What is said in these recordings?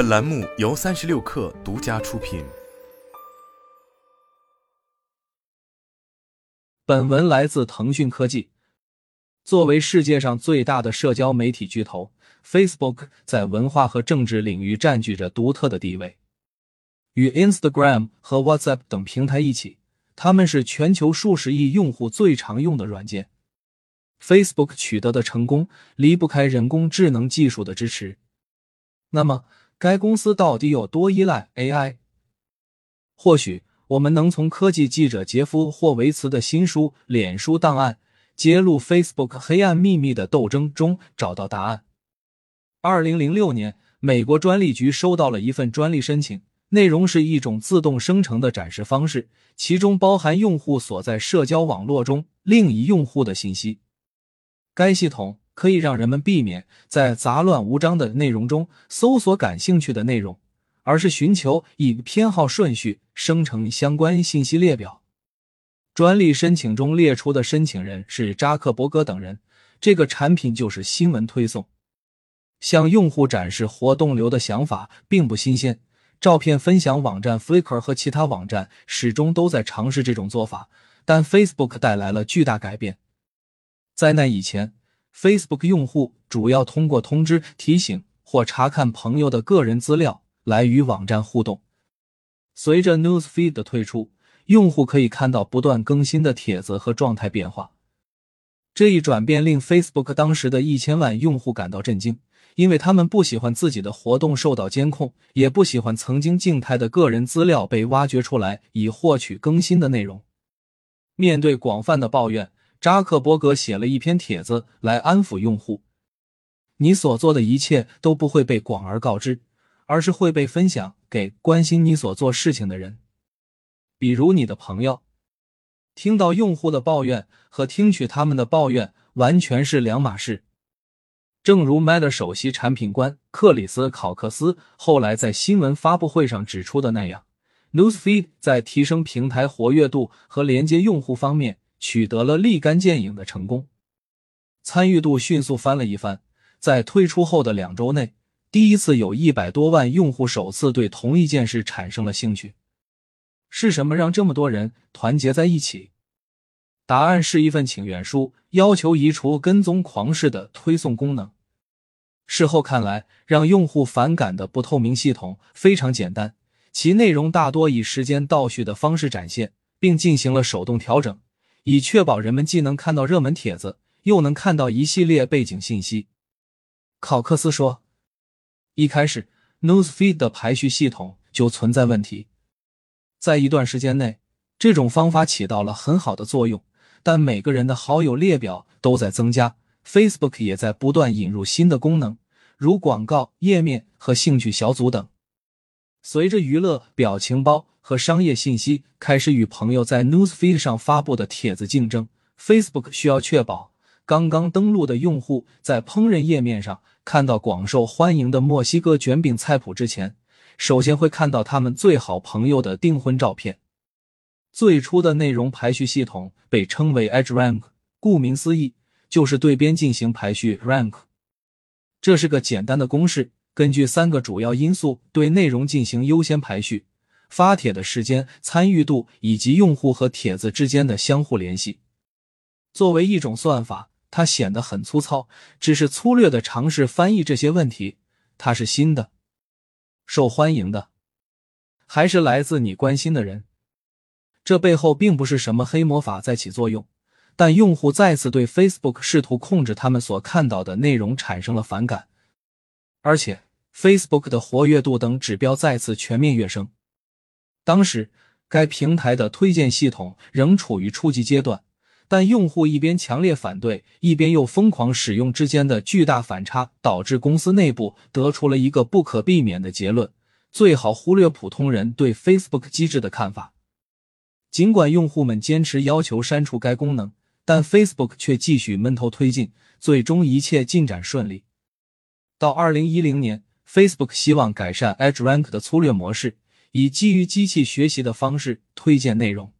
本栏目由三十六氪独家出品。本文来自腾讯科技。作为世界上最大的社交媒体巨头，Facebook 在文化和政治领域占据着独特的地位。与 Instagram 和 WhatsApp 等平台一起，他们是全球数十亿用户最常用的软件。Facebook 取得的成功离不开人工智能技术的支持。那么，该公司到底有多依赖 AI？或许我们能从科技记者杰夫·霍维茨的新书《脸书档案：揭露 Facebook 黑暗秘密的斗争》中找到答案。二零零六年，美国专利局收到了一份专利申请，内容是一种自动生成的展示方式，其中包含用户所在社交网络中另一用户的信息。该系统。可以让人们避免在杂乱无章的内容中搜索感兴趣的内容，而是寻求以偏好顺序生成相关信息列表。专利申请中列出的申请人是扎克伯格等人。这个产品就是新闻推送，向用户展示活动流的想法并不新鲜。照片分享网站 Flickr 和其他网站始终都在尝试这种做法，但 Facebook 带来了巨大改变。在那以前。Facebook 用户主要通过通知、提醒或查看朋友的个人资料来与网站互动。随着 Newsfeed 的推出，用户可以看到不断更新的帖子和状态变化。这一转变令 Facebook 当时的一千万用户感到震惊，因为他们不喜欢自己的活动受到监控，也不喜欢曾经静态的个人资料被挖掘出来以获取更新的内容。面对广泛的抱怨。扎克伯格写了一篇帖子来安抚用户：“你所做的一切都不会被广而告之，而是会被分享给关心你所做事情的人，比如你的朋友。”听到用户的抱怨和听取他们的抱怨完全是两码事。正如 Meta 首席产品官克里斯考克斯后来在新闻发布会上指出的那样，Newsfeed 在提升平台活跃度和连接用户方面。取得了立竿见影的成功，参与度迅速翻了一番。在推出后的两周内，第一次有一百多万用户首次对同一件事产生了兴趣。是什么让这么多人团结在一起？答案是一份请愿书，要求移除跟踪狂式的推送功能。事后看来，让用户反感的不透明系统非常简单，其内容大多以时间倒叙的方式展现，并进行了手动调整。以确保人们既能看到热门帖子，又能看到一系列背景信息。考克斯说：“一开始，Newsfeed 的排序系统就存在问题。在一段时间内，这种方法起到了很好的作用，但每个人的好友列表都在增加，Facebook 也在不断引入新的功能，如广告页面和兴趣小组等。随着娱乐表情包。”和商业信息开始与朋友在 Newsfeed 上发布的帖子竞争。Facebook 需要确保刚刚登录的用户在烹饪页面上看到广受欢迎的墨西哥卷饼菜谱之前，首先会看到他们最好朋友的订婚照片。最初的内容排序系统被称为 EdgeRank，顾名思义，就是对边进行排序 rank。这是个简单的公式，根据三个主要因素对内容进行优先排序。发帖的时间、参与度以及用户和帖子之间的相互联系。作为一种算法，它显得很粗糙，只是粗略的尝试翻译这些问题。它是新的、受欢迎的，还是来自你关心的人？这背后并不是什么黑魔法在起作用，但用户再次对 Facebook 试图控制他们所看到的内容产生了反感，而且 Facebook 的活跃度等指标再次全面跃升。当时，该平台的推荐系统仍处于初级阶段，但用户一边强烈反对，一边又疯狂使用之间的巨大反差，导致公司内部得出了一个不可避免的结论：最好忽略普通人对 Facebook 机制的看法。尽管用户们坚持要求删除该功能，但 Facebook 却继续闷头推进，最终一切进展顺利。到二零一零年，Facebook 希望改善 EdgeRank 的粗略模式。以基于机器学习的方式推荐内容。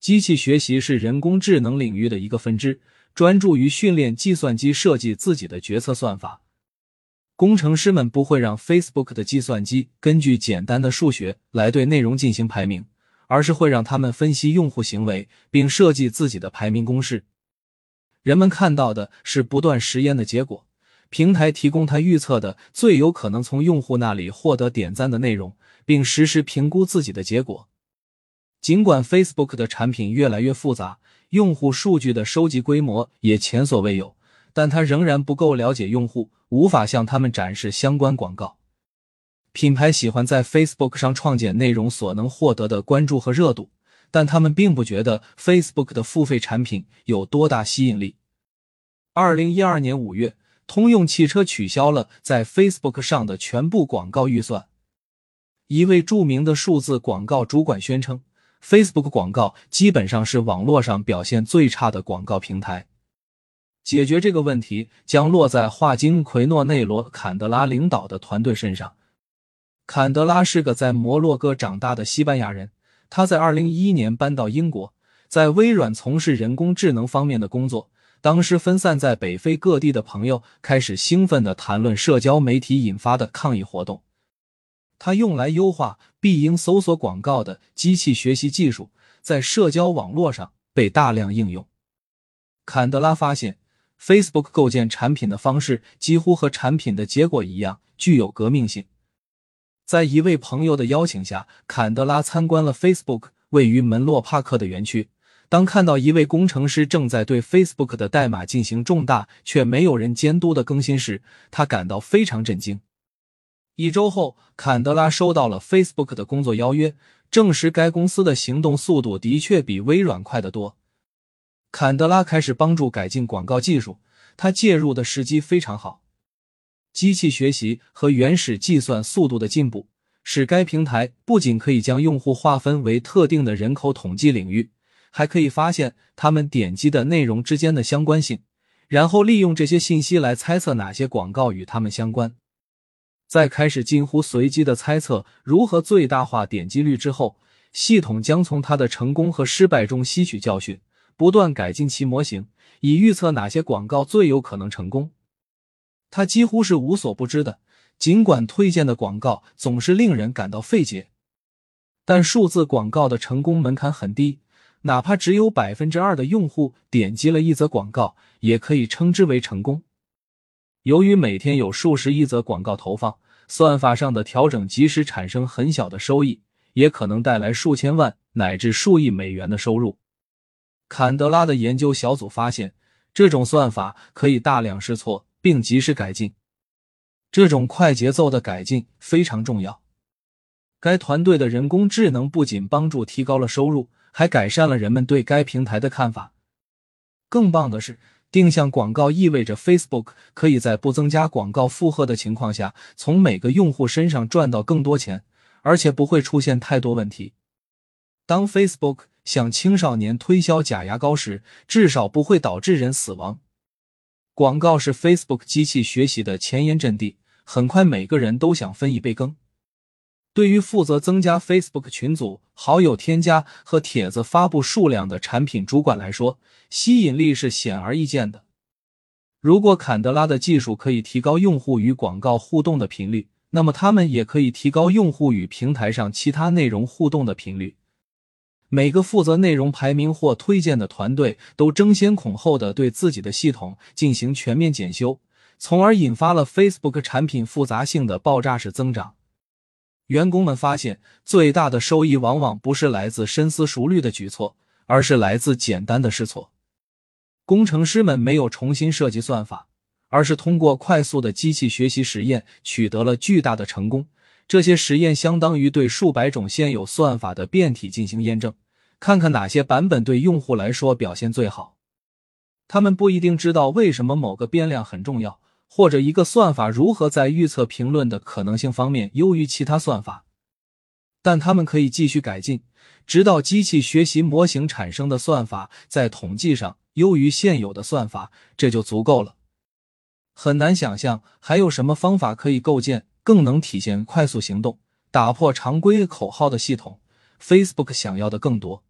机器学习是人工智能领域的一个分支，专注于训练计算机设计自己的决策算法。工程师们不会让 Facebook 的计算机根据简单的数学来对内容进行排名，而是会让他们分析用户行为，并设计自己的排名公式。人们看到的是不断实验的结果，平台提供他预测的最有可能从用户那里获得点赞的内容，并实时评估自己的结果。尽管 Facebook 的产品越来越复杂，用户数据的收集规模也前所未有。但他仍然不够了解用户，无法向他们展示相关广告。品牌喜欢在 Facebook 上创建内容所能获得的关注和热度，但他们并不觉得 Facebook 的付费产品有多大吸引力。二零一二年五月，通用汽车取消了在 Facebook 上的全部广告预算。一位著名的数字广告主管宣称，Facebook 广告基本上是网络上表现最差的广告平台。解决这个问题将落在华金奎诺内罗坎德拉领导的团队身上。坎德拉是个在摩洛哥长大的西班牙人，他在二零一一年搬到英国，在微软从事人工智能方面的工作。当时分散在北非各地的朋友开始兴奋地谈论社交媒体引发的抗议活动。他用来优化必应搜索广告的机器学习技术在社交网络上被大量应用。坎德拉发现。Facebook 构建产品的方式几乎和产品的结果一样具有革命性。在一位朋友的邀请下，坎德拉参观了 Facebook 位于门洛帕克的园区。当看到一位工程师正在对 Facebook 的代码进行重大却没有人监督的更新时，他感到非常震惊。一周后，坎德拉收到了 Facebook 的工作邀约，证实该公司的行动速度的确比微软快得多。坎德拉开始帮助改进广告技术，他介入的时机非常好。机器学习和原始计算速度的进步，使该平台不仅可以将用户划分为特定的人口统计领域，还可以发现他们点击的内容之间的相关性，然后利用这些信息来猜测哪些广告与他们相关。在开始近乎随机的猜测如何最大化点击率之后，系统将从它的成功和失败中吸取教训。不断改进其模型，以预测哪些广告最有可能成功。他几乎是无所不知的，尽管推荐的广告总是令人感到费解。但数字广告的成功门槛很低，哪怕只有百分之二的用户点击了一则广告，也可以称之为成功。由于每天有数十亿则广告投放，算法上的调整即使产生很小的收益，也可能带来数千万乃至数亿美元的收入。坎德拉的研究小组发现，这种算法可以大量试错并及时改进。这种快节奏的改进非常重要。该团队的人工智能不仅帮助提高了收入，还改善了人们对该平台的看法。更棒的是，定向广告意味着 Facebook 可以在不增加广告负荷的情况下，从每个用户身上赚到更多钱，而且不会出现太多问题。当 Facebook 向青少年推销假牙膏时，至少不会导致人死亡。广告是 Facebook 机器学习的前沿阵地，很快每个人都想分一杯羹。对于负责增加 Facebook 群组好友添加和帖子发布数量的产品主管来说，吸引力是显而易见的。如果坎德拉的技术可以提高用户与广告互动的频率，那么他们也可以提高用户与平台上其他内容互动的频率。每个负责内容排名或推荐的团队都争先恐后的对自己的系统进行全面检修，从而引发了 Facebook 产品复杂性的爆炸式增长。员工们发现，最大的收益往往不是来自深思熟虑的举措，而是来自简单的试错。工程师们没有重新设计算法，而是通过快速的机器学习实验取得了巨大的成功。这些实验相当于对数百种现有算法的变体进行验证。看看哪些版本对用户来说表现最好。他们不一定知道为什么某个变量很重要，或者一个算法如何在预测评论的可能性方面优于其他算法，但他们可以继续改进，直到机器学习模型产生的算法在统计上优于现有的算法，这就足够了。很难想象还有什么方法可以构建更能体现快速行动、打破常规口号的系统。Facebook 想要的更多。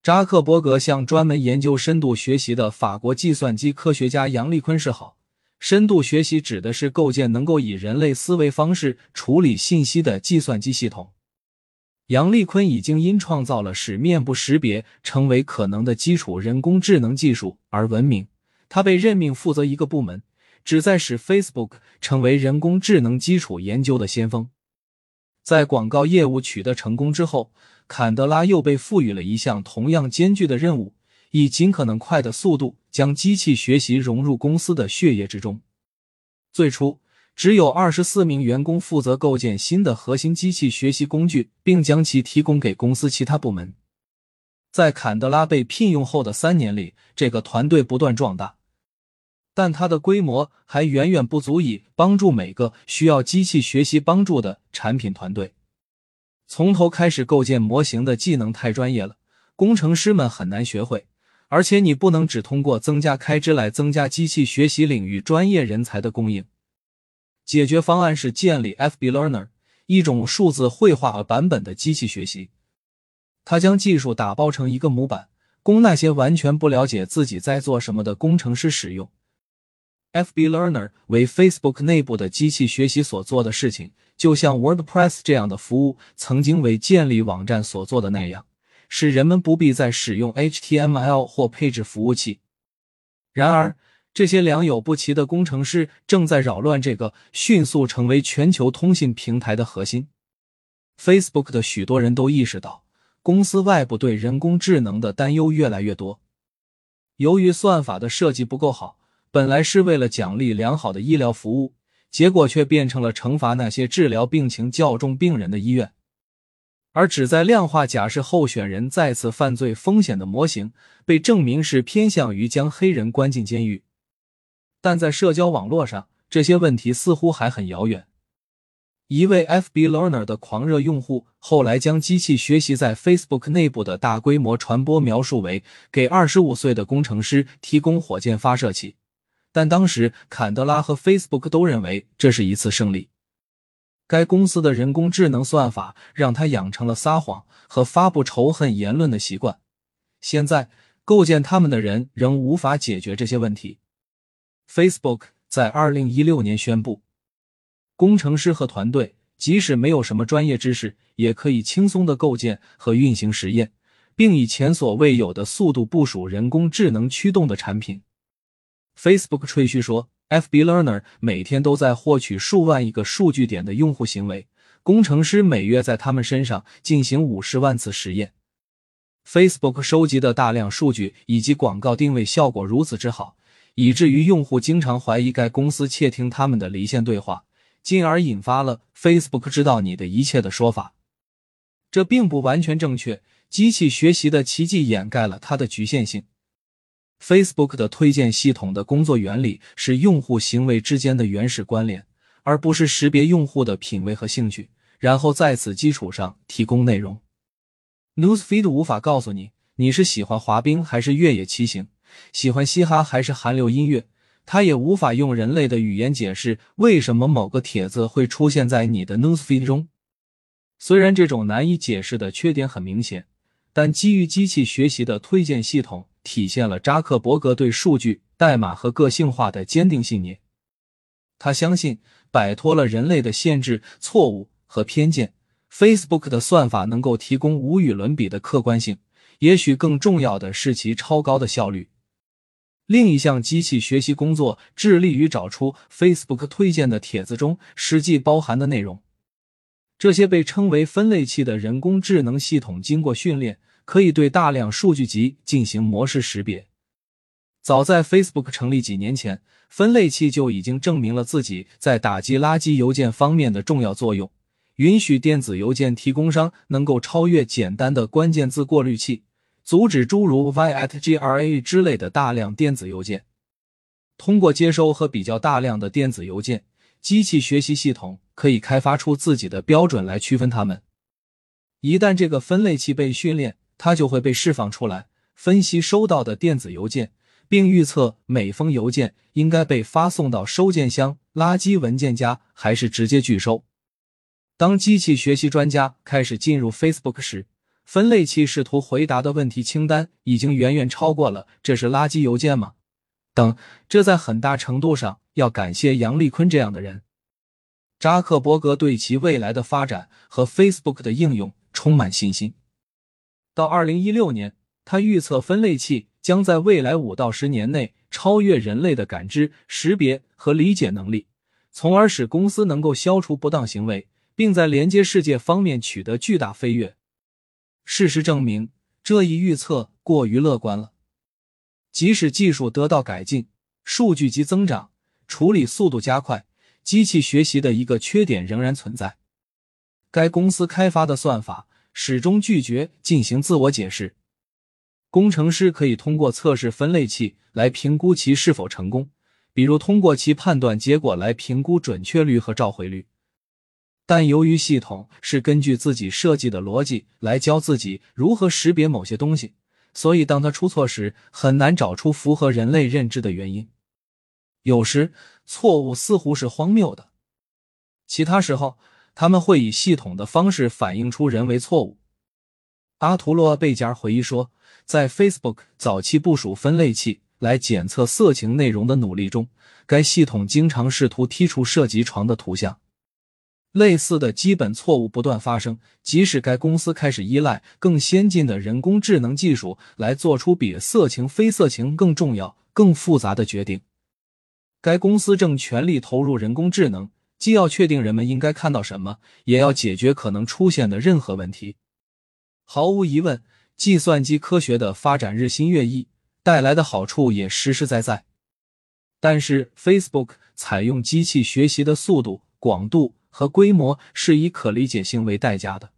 扎克伯格向专门研究深度学习的法国计算机科学家杨立坤示好。深度学习指的是构建能够以人类思维方式处理信息的计算机系统。杨丽坤已经因创造了使面部识别成为可能的基础人工智能技术而闻名。他被任命负责一个部门，旨在使 Facebook 成为人工智能基础研究的先锋。在广告业务取得成功之后，坎德拉又被赋予了一项同样艰巨的任务，以尽可能快的速度将机器学习融入公司的血液之中。最初。只有二十四名员工负责构建新的核心机器学习工具，并将其提供给公司其他部门。在坎德拉被聘用后的三年里，这个团队不断壮大，但它的规模还远远不足以帮助每个需要机器学习帮助的产品团队。从头开始构建模型的技能太专业了，工程师们很难学会，而且你不能只通过增加开支来增加机器学习领域专业人才的供应。解决方案是建立 FB Learner，一种数字绘画版本的机器学习。它将技术打包成一个模板，供那些完全不了解自己在做什么的工程师使用。FB Learner 为 Facebook 内部的机器学习所做的事情，就像 WordPress 这样的服务曾经为建立网站所做的那样，使人们不必再使用 HTML 或配置服务器。然而，这些良莠不齐的工程师正在扰乱这个迅速成为全球通信平台的核心。Facebook 的许多人都意识到，公司外部对人工智能的担忧越来越多。由于算法的设计不够好，本来是为了奖励良好的医疗服务，结果却变成了惩罚那些治疗病情较重病人的医院。而旨在量化假设候选人再次犯罪风险的模型，被证明是偏向于将黑人关进监狱。但在社交网络上，这些问题似乎还很遥远。一位 FB Learner 的狂热用户后来将机器学习在 Facebook 内部的大规模传播描述为给二十五岁的工程师提供火箭发射器，但当时坎德拉和 Facebook 都认为这是一次胜利。该公司的人工智能算法让他养成了撒谎和发布仇恨言论的习惯。现在，构建他们的人仍无法解决这些问题。Facebook 在二零一六年宣布，工程师和团队即使没有什么专业知识，也可以轻松的构建和运行实验，并以前所未有的速度部署人工智能驱动的产品。Facebook 吹嘘说，FB Learner 每天都在获取数万亿个数据点的用户行为，工程师每月在他们身上进行五十万次实验。Facebook 收集的大量数据以及广告定位效果如此之好。以至于用户经常怀疑该公司窃听他们的离线对话，进而引发了 Facebook 知道你的一切的说法。这并不完全正确。机器学习的奇迹掩盖了它的局限性。Facebook 的推荐系统的工作原理是用户行为之间的原始关联，而不是识别用户的品味和兴趣，然后在此基础上提供内容。Newsfeed 无法告诉你你是喜欢滑冰还是越野骑行。喜欢嘻哈还是韩流音乐，它也无法用人类的语言解释为什么某个帖子会出现在你的 newsfeed 中。虽然这种难以解释的缺点很明显，但基于机器学习的推荐系统体现了扎克伯格对数据、代码和个性化的坚定信念。他相信，摆脱了人类的限制、错误和偏见，Facebook 的算法能够提供无与伦比的客观性。也许更重要的是其超高的效率。另一项机器学习工作致力于找出 Facebook 推荐的帖子中实际包含的内容。这些被称为分类器的人工智能系统经过训练，可以对大量数据集进行模式识别。早在 Facebook 成立几年前，分类器就已经证明了自己在打击垃圾邮件方面的重要作用，允许电子邮件提供商能够超越简单的关键字过滤器。阻止诸如 yatgra 之类的大量电子邮件。通过接收和比较大量的电子邮件，机器学习系统可以开发出自己的标准来区分它们。一旦这个分类器被训练，它就会被释放出来，分析收到的电子邮件，并预测每封邮件应该被发送到收件箱、垃圾文件夹还是直接拒收。当机器学习专家开始进入 Facebook 时，分类器试图回答的问题清单已经远远超过了“这是垃圾邮件吗？”等，这在很大程度上要感谢杨丽坤这样的人。扎克伯格对其未来的发展和 Facebook 的应用充满信心。到二零一六年，他预测分类器将在未来五到十年内超越人类的感知、识别和理解能力，从而使公司能够消除不当行为，并在连接世界方面取得巨大飞跃。事实证明，这一预测过于乐观了。即使技术得到改进，数据集增长，处理速度加快。机器学习的一个缺点仍然存在，该公司开发的算法始终拒绝进行自我解释。工程师可以通过测试分类器来评估其是否成功，比如通过其判断结果来评估准确率和召回率。但由于系统是根据自己设计的逻辑来教自己如何识别某些东西，所以当它出错时，很难找出符合人类认知的原因。有时错误似乎是荒谬的，其他时候他们会以系统的方式反映出人为错误。阿图洛贝加回忆说，在 Facebook 早期部署分类器来检测色情内容的努力中，该系统经常试图剔除涉及床的图像。类似的基本错误不断发生，即使该公司开始依赖更先进的人工智能技术来做出比色情非色情更重要、更复杂的决定。该公司正全力投入人工智能，既要确定人们应该看到什么，也要解决可能出现的任何问题。毫无疑问，计算机科学的发展日新月异，带来的好处也实实在在。但是，Facebook 采用机器学习的速度、广度和规模是以可理解性为代价的。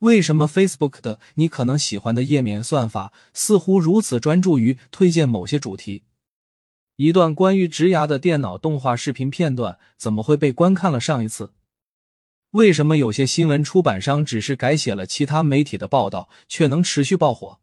为什么 Facebook 的你可能喜欢的页面算法似乎如此专注于推荐某些主题？一段关于植牙的电脑动画视频片段怎么会被观看了上一次？为什么有些新闻出版商只是改写了其他媒体的报道，却能持续爆火？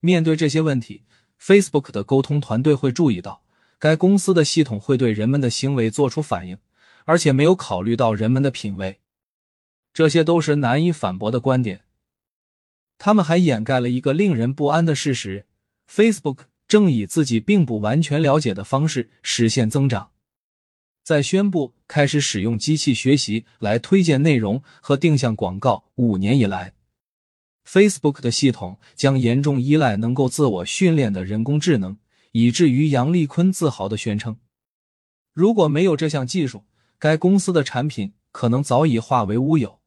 面对这些问题，Facebook 的沟通团队会注意到，该公司的系统会对人们的行为做出反应，而且没有考虑到人们的品味。这些都是难以反驳的观点。他们还掩盖了一个令人不安的事实：Facebook。正以自己并不完全了解的方式实现增长。在宣布开始使用机器学习来推荐内容和定向广告五年以来，Facebook 的系统将严重依赖能够自我训练的人工智能，以至于杨丽坤自豪的宣称：“如果没有这项技术，该公司的产品可能早已化为乌有。”